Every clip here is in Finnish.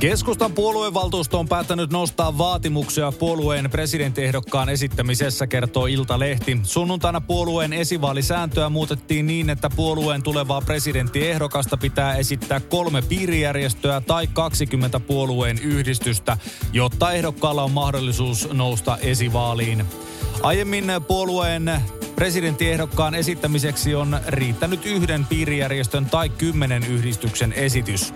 Keskustan puoluevaltuusto on päättänyt nostaa vaatimuksia puolueen presidenttiehdokkaan esittämisessä, kertoo Iltalehti. Sunnuntaina puolueen esivaalisääntöä muutettiin niin, että puolueen tulevaa presidenttiehdokasta pitää esittää kolme piirijärjestöä tai 20 puolueen yhdistystä, jotta ehdokkaalla on mahdollisuus nousta esivaaliin. Aiemmin puolueen presidenttiehdokkaan esittämiseksi on riittänyt yhden piirijärjestön tai kymmenen yhdistyksen esitys.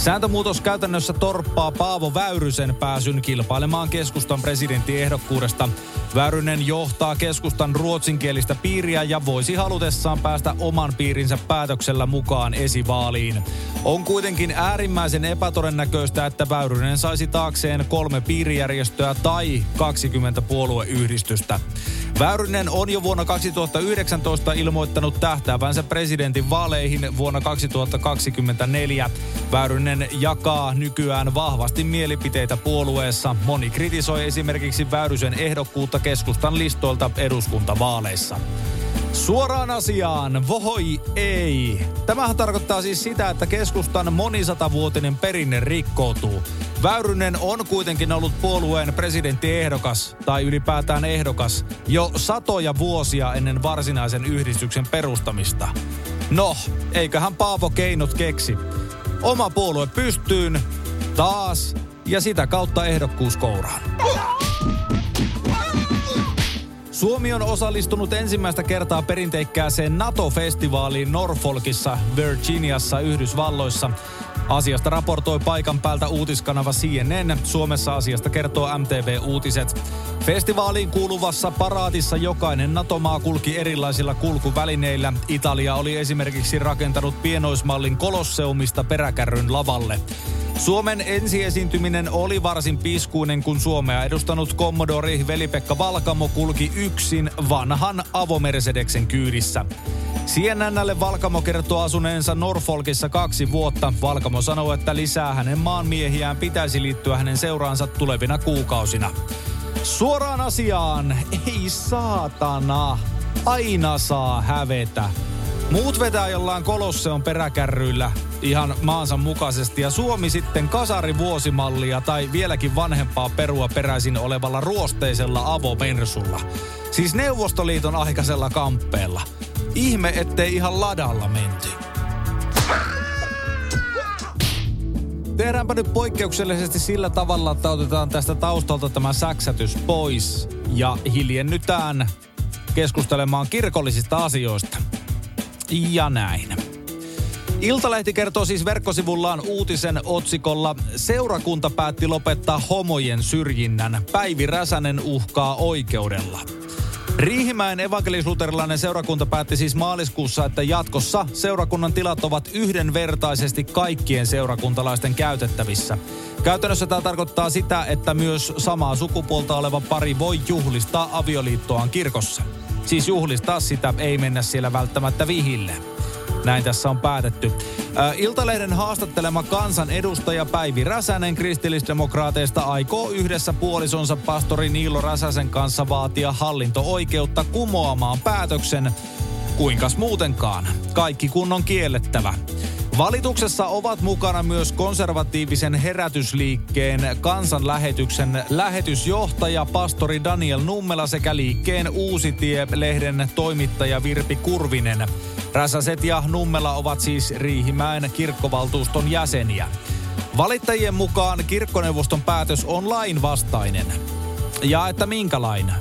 Sääntömuutos käytännössä torppaa Paavo Väyrysen pääsyn kilpailemaan keskustan presidenttiehdokkuudesta. Väyrynen johtaa keskustan ruotsinkielistä piiriä ja voisi halutessaan päästä oman piirinsä päätöksellä mukaan esivaaliin. On kuitenkin äärimmäisen epätodennäköistä, että Väyrynen saisi taakseen kolme piirijärjestöä tai 20 puolueyhdistystä. Väyrynen on jo vuonna 2019 ilmoittanut tähtäävänsä presidentin vaaleihin vuonna 2024. Väyrynen jakaa nykyään vahvasti mielipiteitä puolueessa. Moni kritisoi esimerkiksi Väyrysen ehdokkuutta keskustan listoilta eduskuntavaaleissa. Suoraan asiaan, vohoi ei. Tämähän tarkoittaa siis sitä, että keskustan monisatavuotinen perinne rikkoutuu. Väyrynen on kuitenkin ollut puolueen presidenttiehdokas, tai ylipäätään ehdokas, jo satoja vuosia ennen varsinaisen yhdistyksen perustamista. No, eiköhän Paavo keinot keksi. Oma puolue pystyyn, taas, ja sitä kautta ehdokkuus kouraan. Suomi on osallistunut ensimmäistä kertaa perinteikkääseen NATO-festivaaliin Norfolkissa, Virginiassa, Yhdysvalloissa. Asiasta raportoi paikan päältä uutiskanava CNN. Suomessa asiasta kertoo MTV Uutiset. Festivaaliin kuuluvassa paraatissa jokainen NATO-maa kulki erilaisilla kulkuvälineillä. Italia oli esimerkiksi rakentanut pienoismallin kolosseumista peräkärryn lavalle. Suomen ensiesiintyminen oli varsin piskuinen, kun Suomea edustanut kommodori Veli-Pekka Valkamo kulki yksin vanhan avomersedeksen kyydissä. CNNlle Valkamo kertoo asuneensa Norfolkissa kaksi vuotta. Valkamo sanoo, että lisää hänen maanmiehiään pitäisi liittyä hänen seuraansa tulevina kuukausina. Suoraan asiaan, ei saatana, aina saa hävetä. Muut vetää jollain kolosseon peräkärryillä ihan maansa mukaisesti ja Suomi sitten kasari vuosimallia tai vieläkin vanhempaa perua peräisin olevalla ruosteisella avomersulla. Siis Neuvostoliiton aikaisella kamppeella. Ihme, ettei ihan ladalla menty. Tehdäänpä nyt poikkeuksellisesti sillä tavalla, että otetaan tästä taustalta tämä säksätys pois ja hiljennytään keskustelemaan kirkollisista asioista. Ja näin. Iltalehti kertoo siis verkkosivullaan uutisen otsikolla Seurakunta päätti lopettaa homojen syrjinnän. Päivi Räsänen uhkaa oikeudella. Riihimäen evankelisluterilainen seurakunta päätti siis maaliskuussa, että jatkossa seurakunnan tilat ovat yhdenvertaisesti kaikkien seurakuntalaisten käytettävissä. Käytännössä tämä tarkoittaa sitä, että myös samaa sukupuolta oleva pari voi juhlistaa avioliittoaan kirkossa. Siis juhlistaa sitä, ei mennä siellä välttämättä vihille. Näin tässä on päätetty. Iltalehden haastattelema kansan edustaja Päivi Räsänen kristillisdemokraateista aikoo yhdessä puolisonsa pastori Niilo Räsäsen kanssa vaatia hallinto-oikeutta kumoamaan päätöksen. Kuinkas muutenkaan? Kaikki kun on kiellettävä. Valituksessa ovat mukana myös konservatiivisen herätysliikkeen kansanlähetyksen lähetysjohtaja pastori Daniel Nummela sekä liikkeen Uusitie-lehden toimittaja Virpi Kurvinen. Räsäset ja Nummela ovat siis Riihimäen kirkkovaltuuston jäseniä. Valittajien mukaan kirkkoneuvoston päätös on lainvastainen. Ja että minkälainen?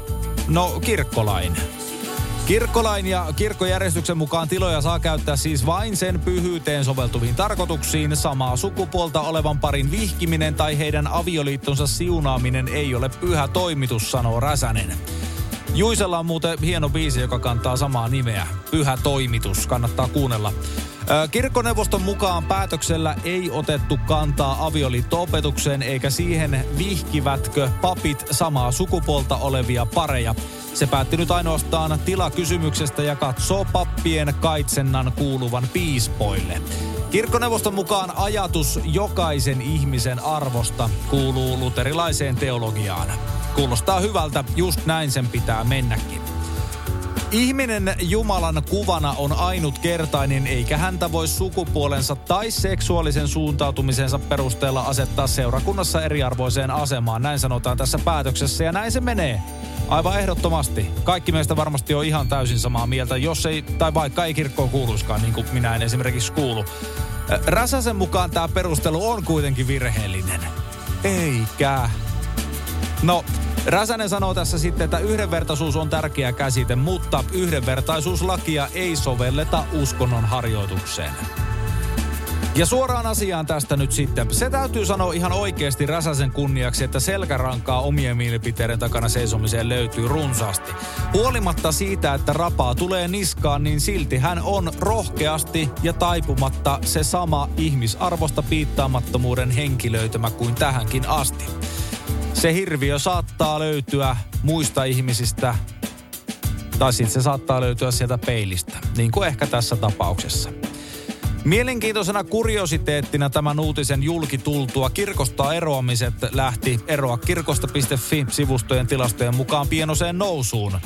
No kirkkolain. Kirkkolain ja kirkkojärjestyksen mukaan tiloja saa käyttää siis vain sen pyhyyteen soveltuviin tarkoituksiin. Samaa sukupuolta olevan parin vihkiminen tai heidän avioliittonsa siunaaminen ei ole pyhä toimitus, sanoo Räsänen. Juisella on muuten hieno biisi, joka kantaa samaa nimeä. Pyhä toimitus, kannattaa kuunnella. Kirkkoneuvoston mukaan päätöksellä ei otettu kantaa avioliitto-opetukseen eikä siihen vihkivätkö papit samaa sukupuolta olevia pareja. Se päätti nyt ainoastaan tilakysymyksestä ja katsoo pappien kaitsennan kuuluvan piispoille. Kirkkoneuvoston mukaan ajatus jokaisen ihmisen arvosta kuuluu luterilaiseen teologiaan. Kuulostaa hyvältä, just näin sen pitää mennäkin. Ihminen Jumalan kuvana on ainutkertainen, eikä häntä voi sukupuolensa tai seksuaalisen suuntautumisensa perusteella asettaa seurakunnassa eriarvoiseen asemaan. Näin sanotaan tässä päätöksessä ja näin se menee. Aivan ehdottomasti. Kaikki meistä varmasti on ihan täysin samaa mieltä, jos ei, tai vaikka ei kirkkoon kuuluiskaan, niin kuin minä en esimerkiksi kuulu. Räsäsen mukaan tämä perustelu on kuitenkin virheellinen. Eikä. No, Räsänen sanoo tässä sitten, että yhdenvertaisuus on tärkeä käsite, mutta yhdenvertaisuuslakia ei sovelleta uskonnon harjoitukseen. Ja suoraan asiaan tästä nyt sitten. Se täytyy sanoa ihan oikeasti Räsäsen kunniaksi, että selkärankaa omien mielipiteiden takana seisomiseen löytyy runsaasti. Huolimatta siitä, että rapaa tulee niskaan, niin silti hän on rohkeasti ja taipumatta se sama ihmisarvosta piittaamattomuuden henkilöitymä kuin tähänkin asti. Se hirviö saattaa löytyä muista ihmisistä, tai sitten se saattaa löytyä sieltä peilistä, niin kuin ehkä tässä tapauksessa. Mielenkiintoisena kuriositeettina tämän uutisen julkitultua kirkosta eroamiset lähti eroa kirkosta.fi-sivustojen tilastojen mukaan pienoseen nousuun.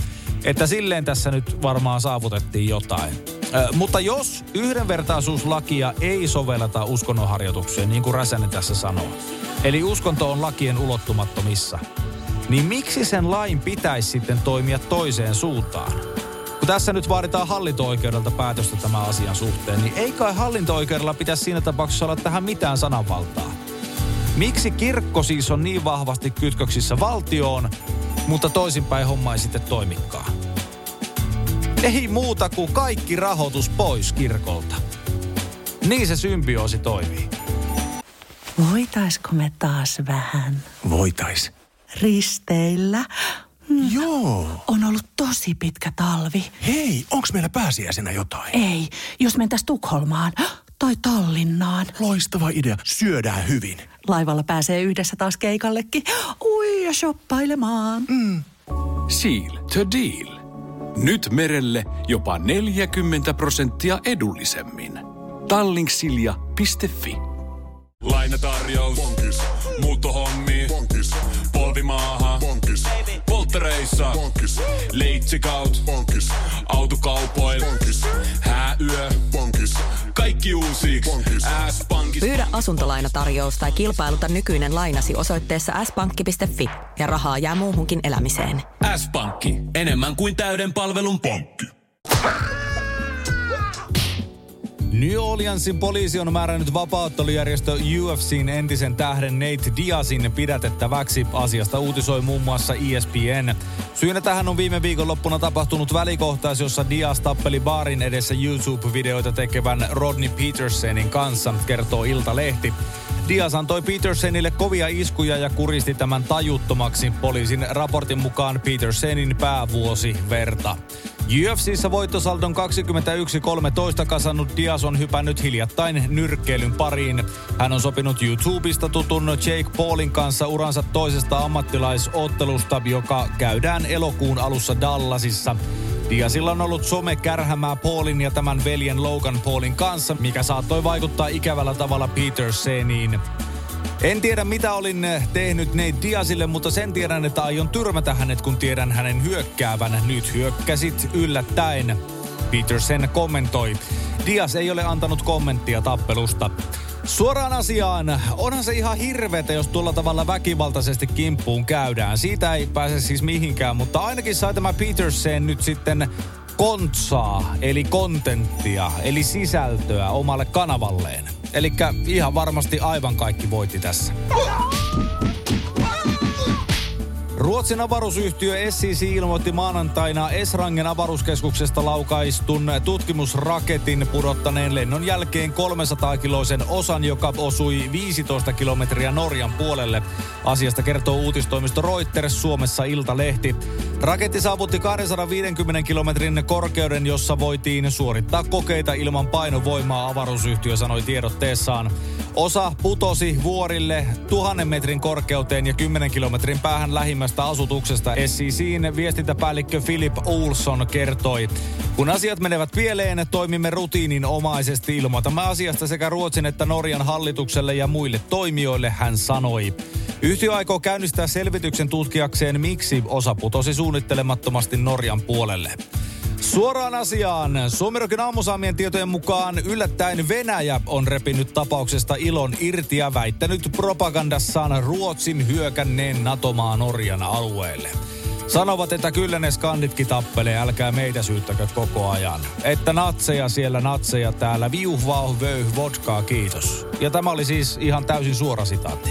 Että silleen tässä nyt varmaan saavutettiin jotain. Mutta jos yhdenvertaisuuslakia ei sovelleta uskonnonharjoitukseen, niin kuin Räsänen tässä sanoo, eli uskonto on lakien ulottumattomissa, niin miksi sen lain pitäisi sitten toimia toiseen suuntaan? Kun tässä nyt vaaditaan hallinto-oikeudelta päätöstä tämän asian suhteen, niin ei kai hallinto-oikeudella pitäisi siinä tapauksessa olla tähän mitään sananvaltaa. Miksi kirkko siis on niin vahvasti kytköksissä valtioon, mutta toisinpäin homma ei sitten toimikaan? Ei muuta kuin kaikki rahoitus pois kirkolta. Niin se symbioosi toimii. Voitaisko me taas vähän Voitais. risteillä? Mm, Joo. On ollut tosi pitkä talvi. Hei, onks meillä pääsiäisenä jotain? Ei, jos mentäis Tukholmaan tai Tallinnaan. Loistava idea. Syödään hyvin. Laivalla pääsee yhdessä taas keikallekin. Ui ja shoppailemaan. Seal to deal. Nyt merelle jopa 40 prosenttia edullisemmin. Tallingsilja.fi Lainatarjous. Bonkis. Muuttohommi. Bonkis. Polvimaaha. Bonkis. Polttereissa. Bonkis. Leitsikaut. Bonkis. Autokaupoil. Bonkis. Asuntolainatarjous tai kilpailuta nykyinen lainasi osoitteessa s-pankki.fi ja rahaa jää muuhunkin elämiseen. S-pankki. Enemmän kuin täyden palvelun pankki. New Orleansin poliisi on määrännyt vapauttelujärjestö UFCin entisen tähden Nate Diazin pidätettäväksi. Asiasta uutisoi muun muassa ESPN. Syynä tähän on viime viikonloppuna tapahtunut välikohtaus, jossa Diaz tappeli baarin edessä YouTube-videoita tekevän Rodney Petersonin kanssa, kertoo Iltalehti. Diaz antoi Petersonille kovia iskuja ja kuristi tämän tajuttomaksi. Poliisin raportin mukaan Petersonin päävuosi verta. UFCissä voittosaldon 21-13 kasannut Diaz on hypännyt hiljattain nyrkkeilyn pariin. Hän on sopinut YouTubesta tutun Jake Paulin kanssa uransa toisesta ammattilaisottelusta, joka käydään elokuun alussa Dallasissa. Diazilla on ollut some kärhämää Paulin ja tämän veljen Logan Paulin kanssa, mikä saattoi vaikuttaa ikävällä tavalla Peterseniin. En tiedä mitä olin tehnyt Nate Diazille, mutta sen tiedän, että aion tyrmätä hänet, kun tiedän hänen hyökkäävän. Nyt hyökkäsit yllättäen. Petersen kommentoi. Diaz ei ole antanut kommenttia tappelusta. Suoraan asiaan, onhan se ihan hirveetä, jos tuolla tavalla väkivaltaisesti kimppuun käydään. Siitä ei pääse siis mihinkään, mutta ainakin sai tämä Petersen nyt sitten kontsaa, eli kontenttia, eli sisältöä omalle kanavalleen. Eli ihan varmasti aivan kaikki voitti tässä. Ruotsin avaruusyhtiö SCC ilmoitti maanantaina Esrangen avaruuskeskuksesta laukaistun tutkimusraketin pudottaneen lennon jälkeen 300-kiloisen osan, joka osui 15 kilometriä Norjan puolelle. Asiasta kertoo uutistoimisto Reuters Suomessa Iltalehti. Raketti saavutti 250 kilometrin korkeuden, jossa voitiin suorittaa kokeita ilman painovoimaa, avaruusyhtiö sanoi tiedotteessaan. Osa putosi vuorille tuhannen metrin korkeuteen ja 10 kilometrin päähän lähimmästä asutuksesta. SCCin viestintäpäällikkö Philip Olson kertoi. Kun asiat menevät pieleen, toimimme rutiininomaisesti. Ilmoitamme asiasta sekä Ruotsin että Norjan hallitukselle ja muille toimijoille, hän sanoi. Yhtiö aikoo käynnistää selvityksen tutkiakseen, miksi osa putosi suunnittelemattomasti Norjan puolelle. Suoraan asiaan. Suomirokin aamusaamien tietojen mukaan yllättäen Venäjä on repinyt tapauksesta ilon irti ja väittänyt propagandassaan Ruotsin hyökänneen NATO-maa Norjan alueelle. Sanovat, että kyllä ne skanditkin tappelee, älkää meitä syyttäkö koko ajan. Että natseja siellä, natseja täällä, viuh, vöyh, vodkaa, kiitos. Ja tämä oli siis ihan täysin suora sitaatti.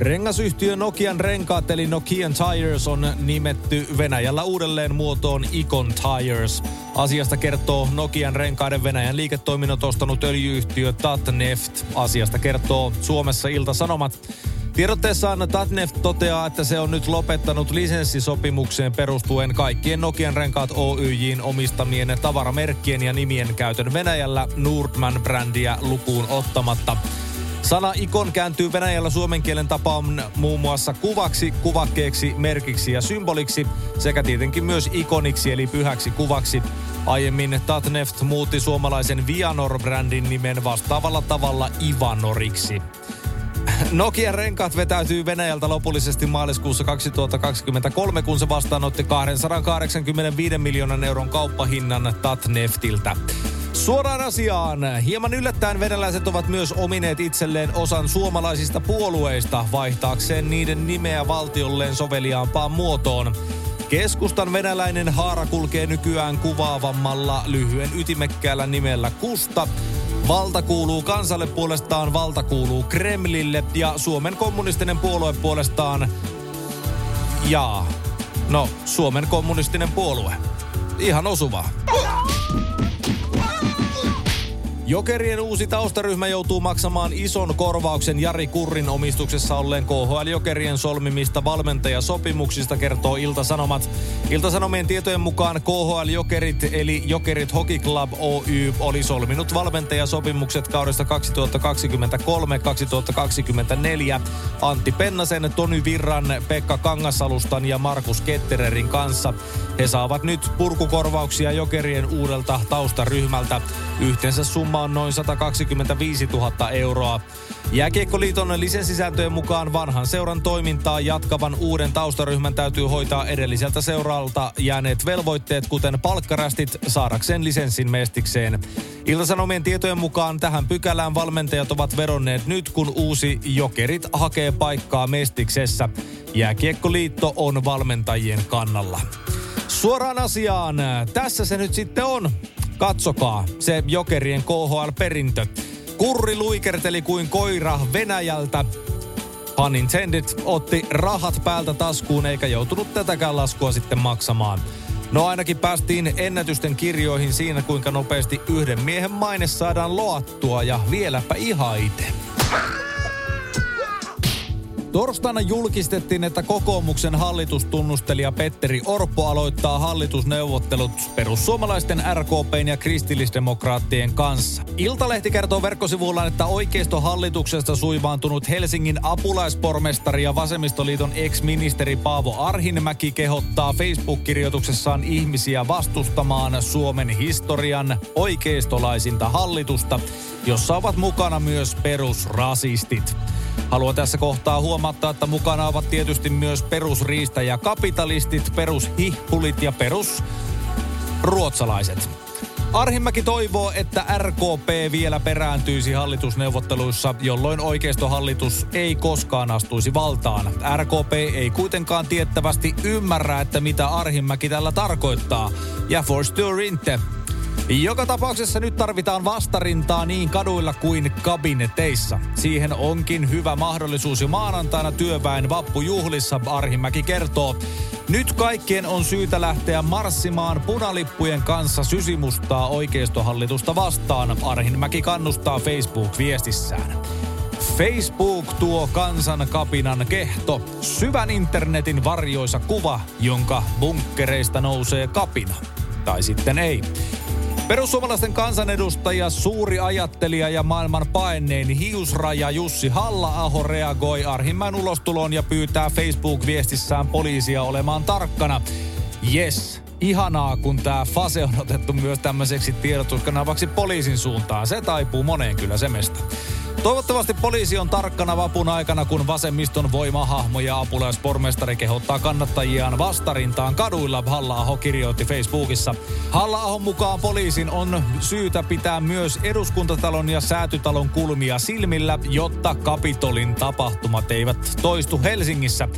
Rengasyhtiö Nokian renkaat eli Nokian Tires on nimetty Venäjällä uudelleen muotoon Icon Tires. Asiasta kertoo Nokian renkaiden Venäjän liiketoiminnot ostanut öljyyhtiö Tatneft. Asiasta kertoo Suomessa Ilta-Sanomat. Tiedotteessaan Tatneft toteaa, että se on nyt lopettanut lisenssisopimukseen perustuen kaikkien Nokian renkaat Oyjin omistamien tavaramerkkien ja nimien käytön Venäjällä Nordman-brändiä lukuun ottamatta. Sana ikon kääntyy Venäjällä suomen kielen tapaan muun muassa kuvaksi, kuvakkeeksi, merkiksi ja symboliksi sekä tietenkin myös ikoniksi eli pyhäksi kuvaksi. Aiemmin Tatneft muutti suomalaisen Vianor-brändin nimen vastaavalla tavalla Ivanoriksi. Nokian renkaat vetäytyy Venäjältä lopullisesti maaliskuussa 2023, kun se vastaanotti 285 miljoonan euron kauppahinnan Tatneftiltä. Suoraan asiaan. Hieman yllättäen venäläiset ovat myös omineet itselleen osan suomalaisista puolueista vaihtaakseen niiden nimeä valtiolleen soveliaampaan muotoon. Keskustan venäläinen haara kulkee nykyään kuvaavammalla lyhyen ytimekkäällä nimellä Kusta. Valta kuuluu kansalle puolestaan, valta kuuluu Kremlille ja Suomen kommunistinen puolue puolestaan. Jaa, no Suomen kommunistinen puolue. Ihan osuvaa. Jokerien uusi taustaryhmä joutuu maksamaan ison korvauksen Jari Kurrin omistuksessa olleen KHL Jokerien solmimista valmentajasopimuksista, kertoo Ilta-Sanomat. Ilta-Sanomien tietojen mukaan KHL Jokerit eli Jokerit Hockey Club Oy oli solminut valmentajasopimukset kaudesta 2023-2024 Antti Pennasen, Tony Virran, Pekka Kangasalustan ja Markus Kettererin kanssa. He saavat nyt purkukorvauksia Jokerien uudelta taustaryhmältä. Yhteensä summa on noin 125 000 euroa. Jääkiekkoliiton lisenssisääntöjen mukaan vanhan seuran toimintaa jatkavan uuden taustaryhmän täytyy hoitaa edelliseltä seuraalta jääneet velvoitteet, kuten palkkarästit, saadakseen lisenssin mestikseen. Iltasanomien tietojen mukaan tähän pykälään valmentajat ovat veronneet nyt, kun uusi Jokerit hakee paikkaa mestiksessä. Jääkiekkoliitto on valmentajien kannalla. Suoraan asiaan. Tässä se nyt sitten on. Katsokaa se Jokerien KHL-perintö. Kurri luikerteli kuin koira Venäjältä. Pun intended, otti rahat päältä taskuun eikä joutunut tätäkään laskua sitten maksamaan. No ainakin päästiin ennätysten kirjoihin siinä, kuinka nopeasti yhden miehen maine saadaan loattua ja vieläpä ihan itse. Torstaina julkistettiin, että kokoomuksen hallitustunnustelija Petteri Orpo aloittaa hallitusneuvottelut perussuomalaisten RKPn ja kristillisdemokraattien kanssa. Iltalehti kertoo verkkosivullaan, että oikeistohallituksesta suivaantunut Helsingin apulaispormestari ja vasemmistoliiton ex-ministeri Paavo Arhinmäki kehottaa Facebook-kirjoituksessaan ihmisiä vastustamaan Suomen historian oikeistolaisinta hallitusta, jossa ovat mukana myös perusrasistit. Haluan tässä kohtaa huomattaa, että mukana ovat tietysti myös perusriistä ja kapitalistit, perushihpulit ja perusruotsalaiset. Arhimäki toivoo, että RKP vielä perääntyisi hallitusneuvotteluissa, jolloin oikeistohallitus ei koskaan astuisi valtaan. RKP ei kuitenkaan tiettävästi ymmärrä, että mitä Arhimäki tällä tarkoittaa. Ja for sure. Joka tapauksessa nyt tarvitaan vastarintaa niin kaduilla kuin kabineteissa. Siihen onkin hyvä mahdollisuus jo maanantaina työväen vappujuhlissa, Arhimäki kertoo. Nyt kaikkien on syytä lähteä marssimaan punalippujen kanssa sysimustaa oikeistohallitusta vastaan, Arhimäki kannustaa Facebook-viestissään. Facebook tuo kansan kapinan kehto. Syvän internetin varjoisa kuva, jonka bunkkereista nousee kapina. Tai sitten ei. Perussuomalaisten kansanedustaja, suuri ajattelija ja maailman painnein hiusraja Jussi halla reagoi Arhimäen ulostuloon ja pyytää Facebook-viestissään poliisia olemaan tarkkana. Yes, ihanaa, kun tämä fase on otettu myös tämmöiseksi tiedotuskanavaksi poliisin suuntaan. Se taipuu moneen kyllä semestä. Toivottavasti poliisi on tarkkana vapun aikana, kun vasemmiston voimahahmo ja apulaispormestari kehottaa kannattajiaan vastarintaan kaduilla, halla kirjoitti Facebookissa. halla mukaan poliisin on syytä pitää myös eduskuntatalon ja säätytalon kulmia silmillä, jotta Kapitolin tapahtumat eivät toistu Helsingissä.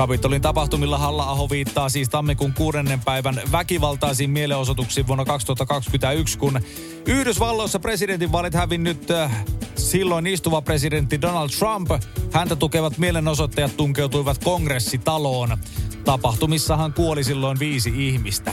Kapitolin tapahtumilla halla viittaa siis tammikuun kuudennen päivän väkivaltaisiin mielenosoituksiin vuonna 2021, kun Yhdysvalloissa presidentinvaalit hävinnyt äh, silloin istuva presidentti Donald Trump, häntä tukevat mielenosoittajat tunkeutuivat kongressitaloon. Tapahtumissahan kuoli silloin viisi ihmistä.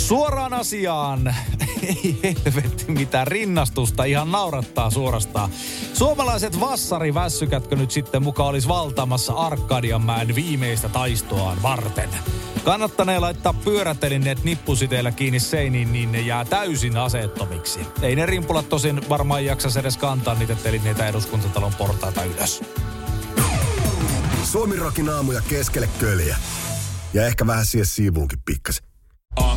Suoraan asiaan. Ei helvetti mitään rinnastusta, ihan naurattaa suorastaan. Suomalaiset vassarivässykätkö nyt sitten mukaan olisi valtaamassa Arkadianmäen viimeistä taistoaan varten. Kannattanee laittaa pyörätelineet nippusiteillä kiinni seiniin, niin ne jää täysin aseettomiksi. Ei ne rimpulat tosin varmaan jaksa edes kantaa niitä telineitä eduskuntatalon portaita ylös. Suomi aamuja keskelle köljä. Ja ehkä vähän siihen siivuunkin pikkasen.